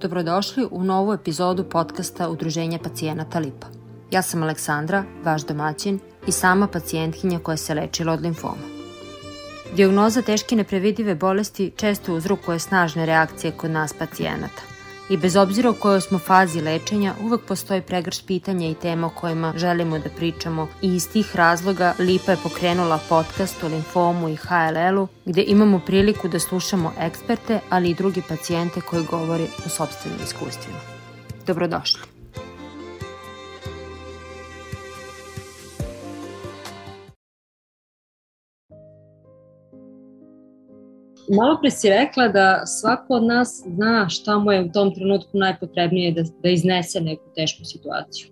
Dobrodošli u novu epizodu podcasta Udruženja pacijenata Lipa. Ja sam Aleksandra, vaš domaćin i sama pacijentkinja koja se lečila od limfoma. Diagnoza teške neprevidive bolesti često uzrokuje snažne reakcije kod nas pacijenata – I bez obzira u kojoj smo fazi lečenja, uvek postoji pregrš pitanja i tema o kojima želimo da pričamo i iz tih razloga Lipa je pokrenula podcast o limfomu i HLL-u gde imamo priliku da slušamo eksperte, ali i druge pacijente koji govori o sobstvenim iskustvima. Dobrodošli. Malo pre si rekla da svako od nas zna šta mu je u tom trenutku najpotrebnije da, da iznese neku tešku situaciju.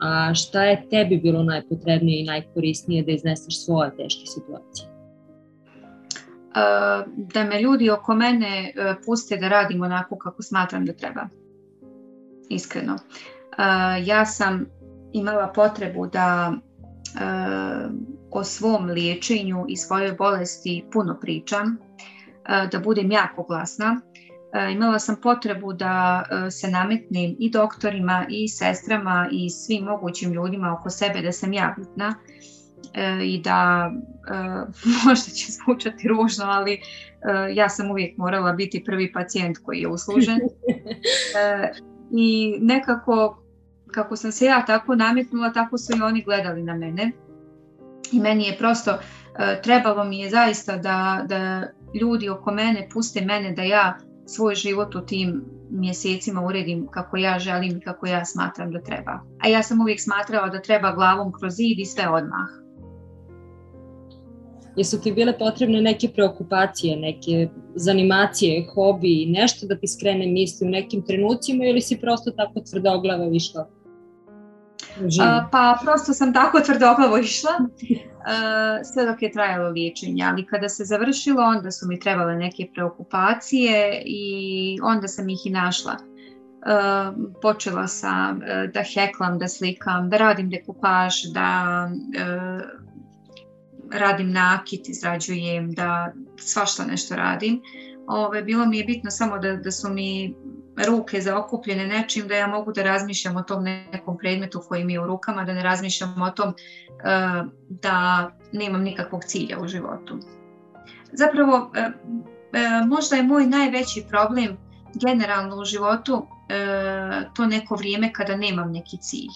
A šta je tebi bilo najpotrebnije i najkorisnije da izneseš svoje teške situacije? da me ljudi oko mene e, puste da radim onako kako smatram da treba. Iskreno. Ja sam imala potrebu da e, o svom liječenju i svojoj bolesti puno pričam da budem jako glasna. Imala sam potrebu da se nametnem i doktorima i sestrama i svim mogućim ljudima oko sebe da sam ja bitna i da možda će zvučati ružno, ali ja sam uvijek morala biti prvi pacijent koji je uslužen. I nekako kako sam se ja tako nametnula, tako su i oni gledali na mene. I meni je prosto trebalo mi je zaista da, da ljudi oko mene puste mene da ja svoj život u tim mjesecima uredim kako ja želim i kako ja smatram da treba. A ja sam uvijek smatrala da treba glavom kroz zid i sve odmah. Jesu ti bile potrebne neke preokupacije, neke zanimacije, hobi, nešto da ti skrene misli u nekim trenucima ili si prosto tako tvrdoglava išla? A, pa prosto sam tako tvrdoglavo išla sve dok je trajalo liječenje, ali kada se završilo onda su mi trebale neke preokupacije i onda sam ih i našla. počela sam da heklam, da slikam, da radim dekupaž, da radim nakit, izrađujem, da svašta nešto radim. Ove, bilo mi je bitno samo da, da su mi ruke zaokupljene nečim da ja mogu da razmišljam o tom nekom predmetu koji mi je u rukama, da ne razmišljam o tom uh, da nemam nikakvog cilja u životu. Zapravo, uh, uh, možda je moj najveći problem generalno u životu to neko vrijeme kada nemam neki cilj.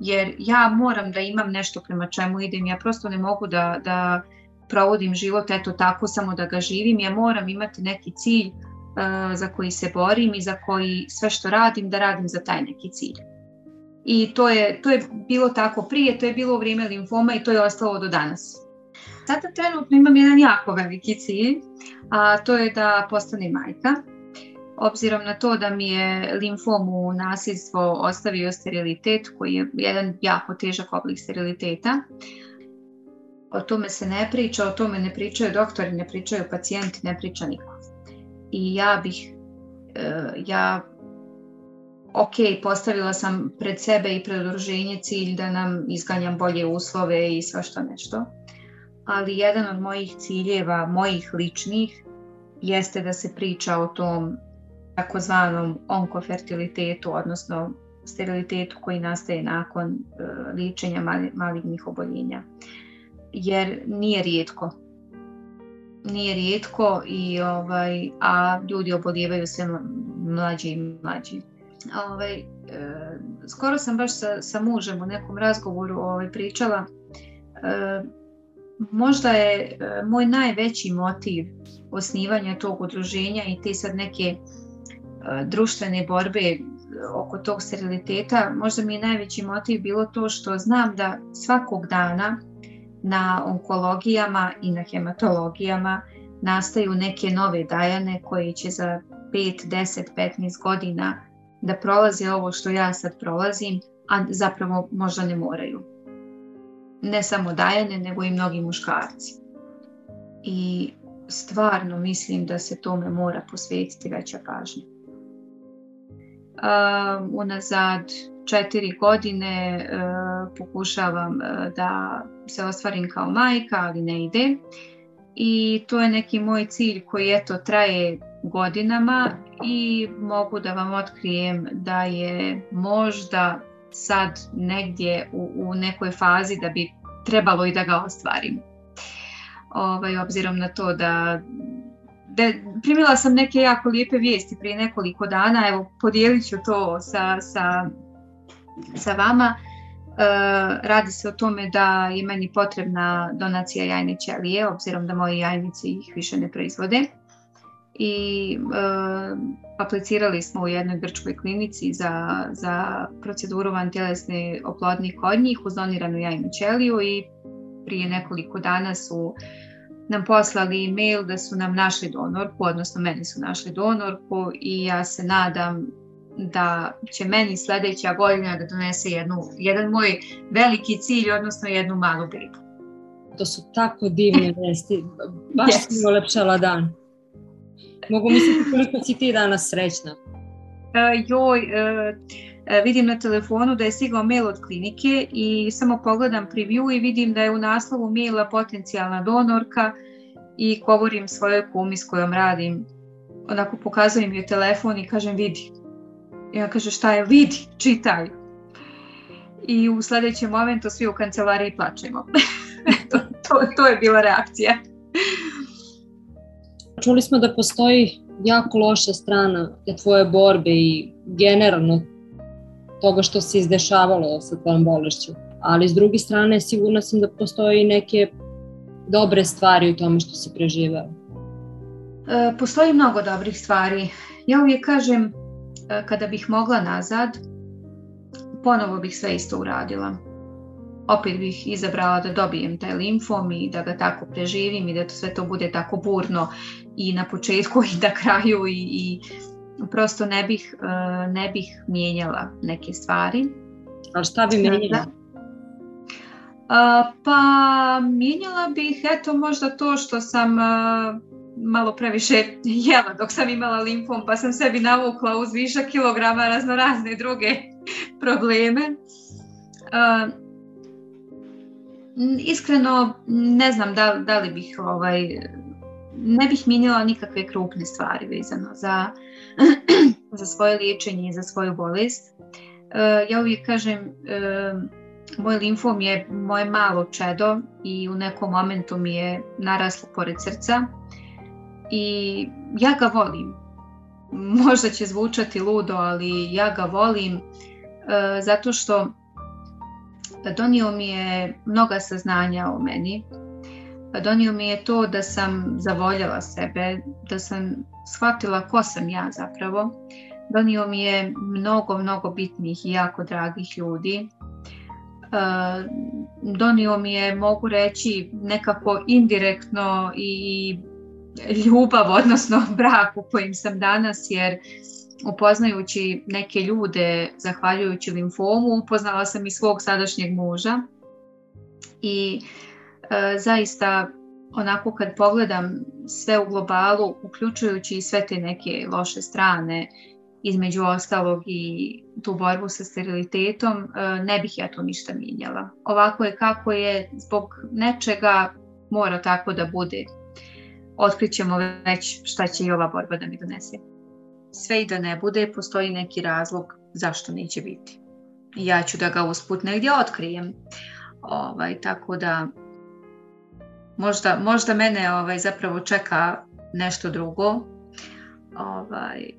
Jer ja moram da imam nešto prema čemu idem, ja prosto ne mogu da, da provodim život eto tako samo da ga živim, ja moram imati neki cilj za koji se borim i za koji sve što radim da radim za taj neki cilj. I to je, to je bilo tako prije, to je bilo u vrijeme limfoma i to je ostalo do danas. Sada trenutno imam jedan jako veliki cilj, a to je da postane majka. Obzirom na to da mi je limfom u nasljedstvo ostavio sterilitet, koji je jedan jako težak oblik steriliteta, o tome se ne priča, o tome ne pričaju doktori, ne pričaju pacijenti, ne priča niko i ja bih, e, ja, ok, postavila sam pred sebe i pred udruženje cilj da nam izganjam bolje uslove i svašta nešto, ali jedan od mojih ciljeva, mojih ličnih, jeste da se priča o tom takozvanom onkofertilitetu, odnosno sterilitetu koji nastaje nakon uh, ličenja malignih oboljenja. Jer nije rijetko nije rijetko i ovaj a ljudi obolijevaju sve mlađi i mlađi. Ovaj e, skoro sam baš sa, sa mužem u nekom razgovoru ovaj pričala e, možda je e, moj najveći motiv osnivanja tog udruženja i te sad neke e, društvene borbe oko tog steriliteta, možda mi je najveći motiv bilo to što znam da svakog dana na onkologijama i na hematologijama nastaju neke nove dajane koji će za 5, 10, 15 godina da prolaze ovo što ja sad prolazim, a zapravo možda ne moraju. Ne samo dajane, nego i mnogi muškarci. I stvarno mislim da se tome mora posvetiti veća pažnja. Uh, unazad četiri godine uh, pokušavam uh, da se ostvarim kao majka, ali ne ide. I to je neki moj cilj koji eto traje godinama i mogu da vam otkrijem da je možda sad negdje u, u nekoj fazi da bi trebalo i da ga ostvarim. Ovaj, obzirom na to da, da primila sam neke jako lijepe vijesti prije nekoliko dana, evo podijelit ću to sa, sa, sa vama. E, radi se o tome da je meni potrebna donacija jajne ćelije, obzirom da moji jajnici ih više ne proizvode. I e, aplicirali smo u jednoj grčkoj klinici za, za proceduru vantelesne oplodnje kod njih uz doniranu jajnu ćeliju i prije nekoliko dana su nam poslali e-mail da su nam našli donorku, odnosno meni su našli donorku i ja se nadam da će meni sledeća godina da donese jednu, jedan moj veliki cilj, odnosno jednu malu bebu. To su tako divne vesti. Baš yes. si ulepšala dan. Mogu misliti koliko si ti danas srećna. Uh, joj, uh, vidim na telefonu da je stigao mail od klinike i samo pogledam preview i vidim da je u naslovu maila potencijalna donorka i govorim svojoj kumi s kojom radim. Onako pokazujem joj telefon i kažem vidi, ja kaže šta je, vidi, čitaj. I u sledećem momentu svi u kancelariji plačemo. to, to, to je bila reakcija. Čuli smo da postoji jako loša strana te tvoje borbe i generalno toga što se izdešavalo sa tvojom bolešću. Ali s druge strane sigurna sam da postoje i neke dobre stvari u tome što si preživao. E, postoji mnogo dobrih stvari. Ja uvijek kažem kada bih mogla nazad, ponovo bih sve isto uradila. Opet bih izabrala da dobijem taj limfom i da ga tako preživim i da to sve to bude tako burno i na početku i na kraju i, i prosto ne bih, e, ne bih mijenjala neke stvari. A šta bi mijenjala? Pa mijenjala bih eto možda to što sam malo previše jela dok sam imala limfom, pa sam sebi navukla uz višak kilograma razno razne druge probleme. Uh, iskreno ne znam da, da li bih ovaj, ne bih minjala nikakve krupne stvari vezano za, za svoje liječenje i za svoju bolest. Uh, ja uvijek kažem uh, moj limfom je moje malo čedo i u nekom momentu mi je naraslo pored srca i ja ga volim. Možda će zvučati ludo, ali ja ga volim e, zato što donio mi je mnoga saznanja o meni. Donio mi je to da sam zavoljela sebe, da sam shvatila ko sam ja zapravo. Donio mi je mnogo, mnogo bitnih i jako dragih ljudi. Uh, donio mi je, mogu reći, nekako indirektno i ljubav, odnosno brak u kojim sam danas, jer upoznajući neke ljude, zahvaljujući limfomu, upoznala sam i svog sadašnjeg muža i e, zaista onako kad pogledam sve u globalu, uključujući i sve te neke loše strane, između ostalog i tu borbu sa sterilitetom, e, ne bih ja to ništa mijenjala. Ovako je kako je, zbog nečega mora tako da bude otkrićemo već šta će i ova borba da mi donese. Sve i da ne bude, postoji neki razlog zašto neće biti. Ja ću da ga usput negdje otkrijem. Ovaj, tako da možda, možda mene ovaj, zapravo čeka nešto drugo. Ovaj,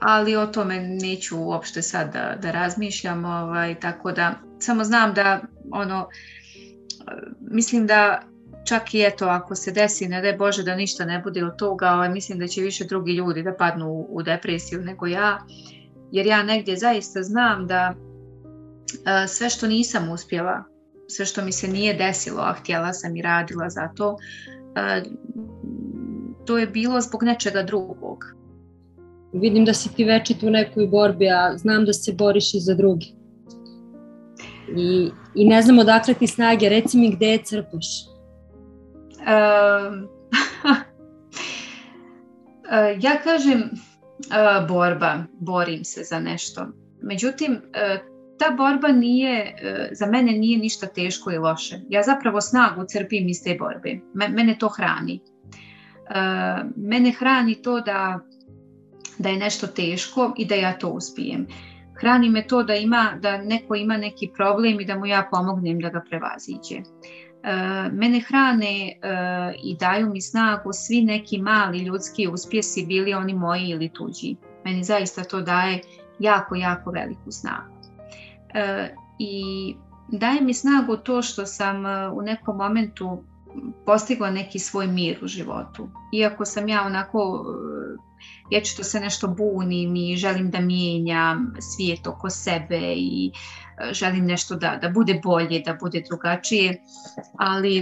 ali o tome neću uopšte sad da, da razmišljam, ovaj, tako da samo znam da ono, mislim da čak i eto ako se desi, ne daj Bože da ništa ne bude od toga, ovaj, mislim da će više drugi ljudi da padnu u, u depresiju nego ja, jer ja negdje zaista znam da a, sve što nisam uspjela, sve što mi se nije desilo, a htjela sam i radila za to, a, to je bilo zbog nečega drugog. Vidim da si ti večit u nekoj borbi, a znam da se boriš i za drugi. I, i ne znam odakle ti snage, reci mi gde je crpaš? ja kažem borba, borim se za nešto. Međutim, ta borba nije, za mene nije ništa teško i loše. Ja zapravo snagu crpim iz te borbe. Mene to hrani. mene hrani to da, da je nešto teško i da ja to uspijem. Hrani me to da, ima, da neko ima neki problem i da mu ja pomognem da ga prevaziđe. Mene hrane i daju mi snagu svi neki mali ljudski uspjesi, bili oni moji ili tuđi. Meni zaista to daje jako, jako veliku snagu. I daje mi snagu to što sam u nekom momentu postigla neki svoj mir u životu. Iako sam ja onako vječito se nešto bunim i želim da mijenjam svijet oko sebe i e, želim nešto da, da bude bolje, da bude drugačije, ali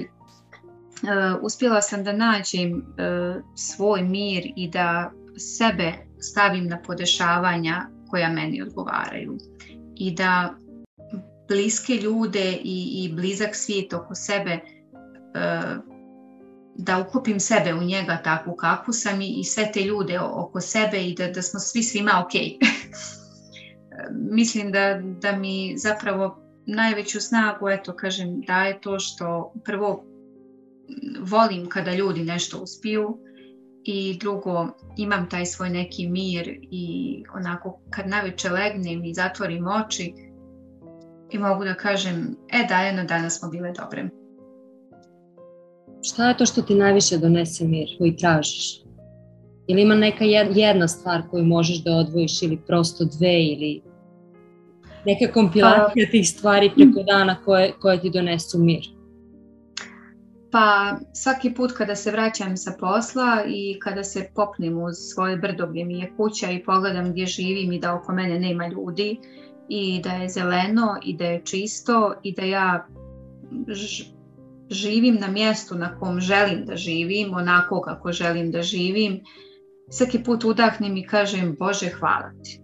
uh, uspjela sam da nađem uh, svoj mir i da sebe stavim na podešavanja koja meni odgovaraju i da bliske ljude i, i blizak svijet oko sebe da ukupim sebe u njega takvu kakvu sam i, i sve te ljude oko sebe i da, da smo svi svima ok. Mislim da, da mi zapravo najveću snagu, eto kažem, daje to što prvo volim kada ljudi nešto uspiju i drugo imam taj svoj neki mir i onako kad najveće legnem i zatvorim oči i mogu da kažem, e da, jedno danas smo bile dobre. Šta je to što ti najviše donese mir, koji tražiš? Ili ima neka jedna stvar koju možeš da odvojiš ili prosto dve ili neka kompilacija pa, tih stvari preko dana koje, koje ti donesu mir? Pa svaki put kada se vraćam sa posla i kada se popnem uz svoje brdo gdje mi je kuća i pogledam gdje živim i da oko mene nema ljudi i da je zeleno i da je čisto i da ja živim na mjestu na kom želim da živim, onako kako želim da živim, svaki put udahnem i kažem Bože hvala ti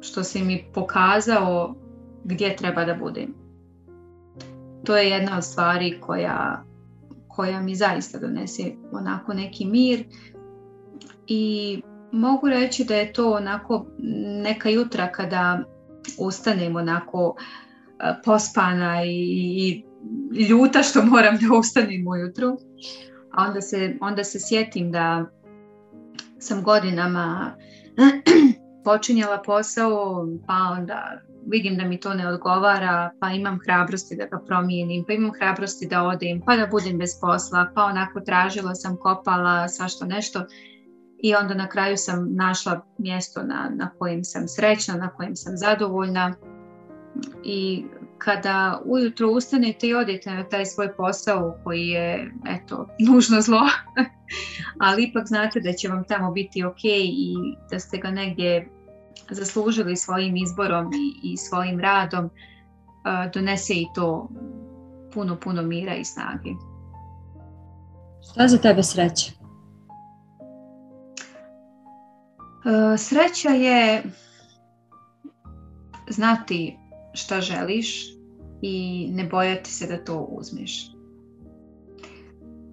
što si mi pokazao gdje treba da budem. To je jedna od stvari koja, koja mi zaista donese onako neki mir i mogu reći da je to onako neka jutra kada ustanem onako pospana i, i ljuta što moram da ustanem ujutru. A onda se, onda se sjetim da sam godinama počinjala posao, pa onda vidim da mi to ne odgovara, pa imam hrabrosti da ga promijenim, pa imam hrabrosti da odem, pa da budem bez posla, pa onako tražila sam, kopala, svašto nešto. I onda na kraju sam našla mjesto na, na kojem sam srećna, na kojem sam zadovoljna. I kada ujutro ustanete i odete na taj svoj posao koji je eto, nužno zlo, ali ipak znate da će vam tamo biti ok i da ste ga negdje zaslužili svojim izborom i, i svojim radom, uh, donese i to puno, puno mira i snage. Šta je za tebe sreća? Uh, sreća je znati šta želiš i ne bojati se da to uzmeš.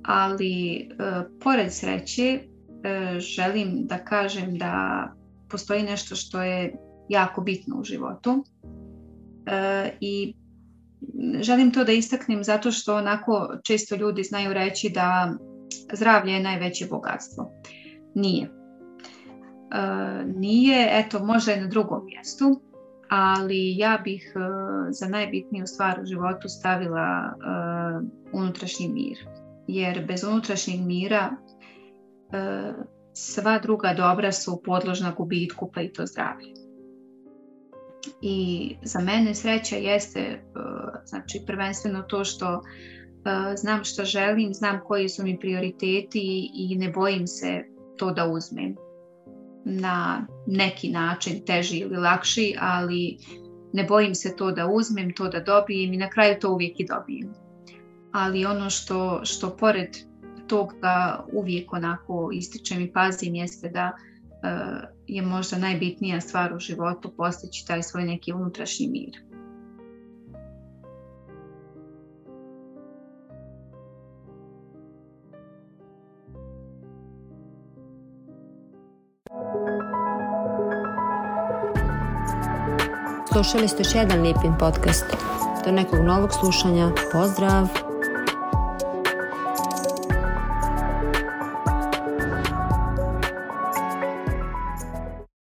Ali e, pored sreće e, želim da kažem da postoji nešto što je jako bitno u životu e, i želim to da istaknem zato što onako često ljudi znaju reći da zdravlje je najveće bogatstvo. Nije. E, nije, eto, možda je na drugom mjestu, ali ja bih uh, za najbitniju stvar u životu stavila uh, unutrašnji mir. Jer bez unutrašnjeg mira uh, sva druga dobra su podložna gubitku pa i to zdravlje. I za mene sreća jeste znači prvenstveno to što znam što želim, znam koji su mi prioriteti i ne bojim se to da uzmem na neki način teži ili lakši, ali ne bojim se to da uzmem, to da dobijem i na kraju to uvijek i dobijem. Ali ono što, što pored toga uvijek onako ističem i pazim jeste da uh, je možda najbitnija stvar u životu postići taj svoj neki unutrašnji mir. Slušali ste još jedan lijepin podcast. Do nekog novog slušanja. Pozdrav!